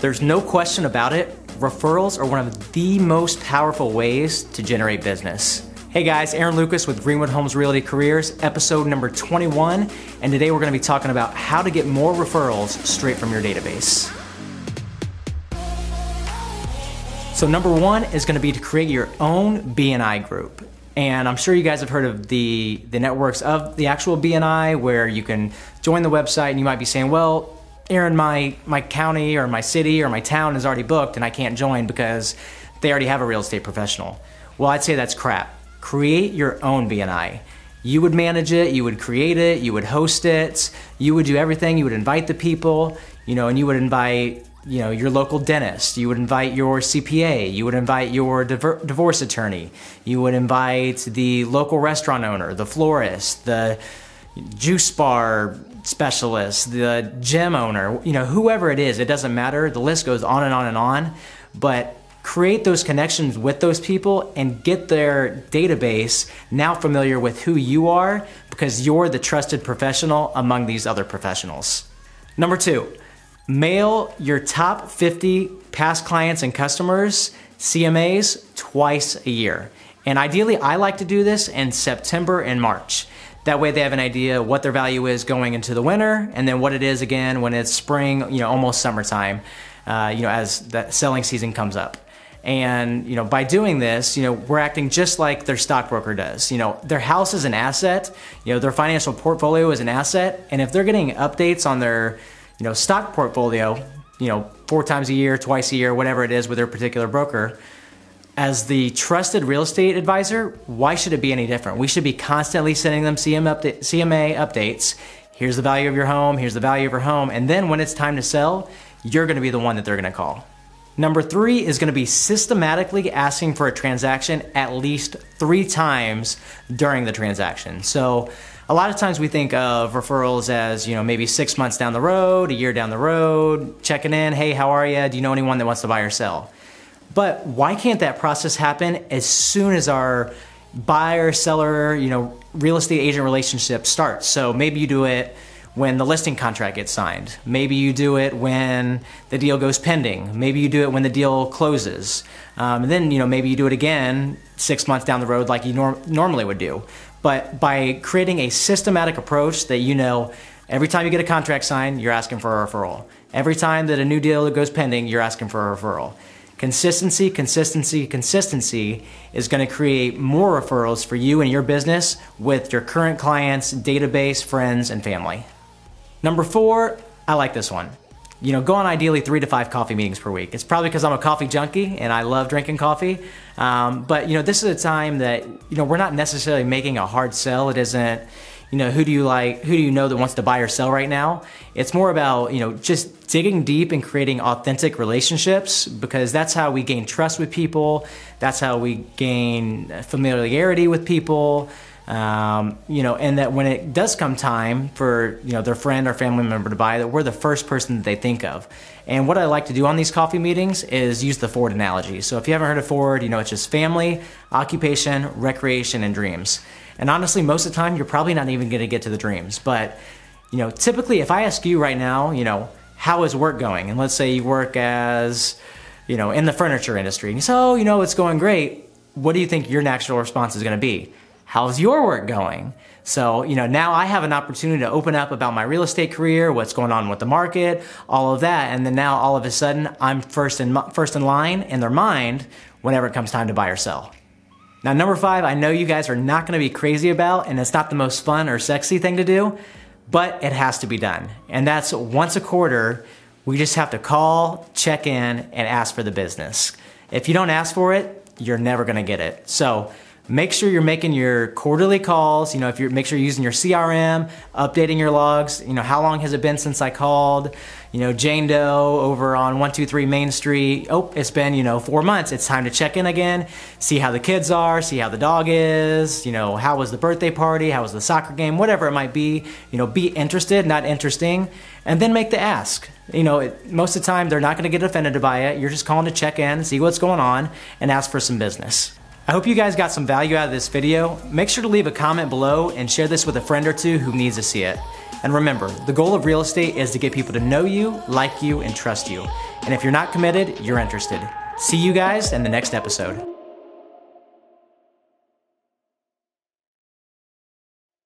There's no question about it, referrals are one of the most powerful ways to generate business. Hey guys, Aaron Lucas with Greenwood Homes Realty Careers, episode number 21, and today we're going to be talking about how to get more referrals straight from your database. So number one is going to be to create your own BNI group. And I'm sure you guys have heard of the, the networks of the actual BNI where you can join the website and you might be saying, well, Aaron, my, my county or my city or my town is already booked and I can't join because they already have a real estate professional. Well, I'd say that's crap. Create your own BNI. You would manage it, you would create it, you would host it, you would do everything, you would invite the people, you know, and you would invite you know your local dentist you would invite your cpa you would invite your divorce attorney you would invite the local restaurant owner the florist the juice bar specialist the gym owner you know whoever it is it doesn't matter the list goes on and on and on but create those connections with those people and get their database now familiar with who you are because you're the trusted professional among these other professionals number two Mail your top 50 past clients and customers CMAs twice a year. And ideally, I like to do this in September and March. That way they have an idea what their value is going into the winter and then what it is again when it's spring, you know, almost summertime, uh, you know, as that selling season comes up. And you know, by doing this, you know, we're acting just like their stockbroker does. You know, their house is an asset. You know, their financial portfolio is an asset, and if they're getting updates on their you know, stock portfolio, you know, four times a year, twice a year, whatever it is with their particular broker, as the trusted real estate advisor, why should it be any different? We should be constantly sending them CMA updates. Here's the value of your home, here's the value of your home, and then when it's time to sell, you're gonna be the one that they're gonna call. Number three is gonna be systematically asking for a transaction at least three times during the transaction. So a lot of times we think of referrals as, you know, maybe six months down the road, a year down the road, checking in, hey, how are you? Do you know anyone that wants to buy or sell? But why can't that process happen as soon as our buyer, seller, you know, real estate agent relationship starts? So maybe you do it when the listing contract gets signed. Maybe you do it when the deal goes pending. Maybe you do it when the deal closes. Um, and then, you know, maybe you do it again six months down the road like you norm- normally would do. But by creating a systematic approach that you know every time you get a contract signed, you're asking for a referral. Every time that a new deal goes pending, you're asking for a referral. Consistency, consistency, consistency is going to create more referrals for you and your business with your current clients, database, friends, and family. Number four, I like this one you know, go on ideally three to five coffee meetings per week. It's probably because I'm a coffee junkie and I love drinking coffee. Um, but you know, this is a time that you know we're not necessarily making a hard sell. It isn't, you know, who do you like, who do you know that wants to buy or sell right now? It's more about you know just digging deep and creating authentic relationships because that's how we gain trust with people. That's how we gain familiarity with people. Um, you know, and that when it does come time for you know their friend or family member to buy, that we're the first person that they think of. And what I like to do on these coffee meetings is use the Ford analogy. So if you haven't heard of Ford, you know it's just family, occupation, recreation, and dreams. And honestly, most of the time, you're probably not even going to get to the dreams. But you know, typically, if I ask you right now, you know, how is work going? And let's say you work as you know in the furniture industry, and you say, oh, you know, it's going great. What do you think your natural response is going to be? how's your work going? So, you know, now I have an opportunity to open up about my real estate career, what's going on with the market, all of that. And then now all of a sudden I'm first in, first in line in their mind whenever it comes time to buy or sell. Now, number five, I know you guys are not to be crazy about, and it's not the most fun or sexy thing to do, but it has to be done. And that's once a quarter, we just have to call, check in, and ask for the business. If you don't ask for it, you're never to get it. So, Make sure you're making your quarterly calls. You know, if you're make sure you're using your CRM, updating your logs. You know, how long has it been since I called? You know, Jane Doe over on 123 Main Street. Oh, it's been, you know, four months. It's time to check in again, see how the kids are, see how the dog is, you know, how was the birthday party, how was the soccer game, whatever it might be. You know, be interested, not interesting, and then make the ask. You know, it, most of the time they're not going to get offended by it. You're just calling to check in, see what's going on, and ask for some business. I hope you guys got some value out of this video. Make sure to leave a comment below and share this with a friend or two who needs to see it. And remember, the goal of real estate is to get people to know you, like you, and trust you. And if you're not committed, you're interested. See you guys in the next episode.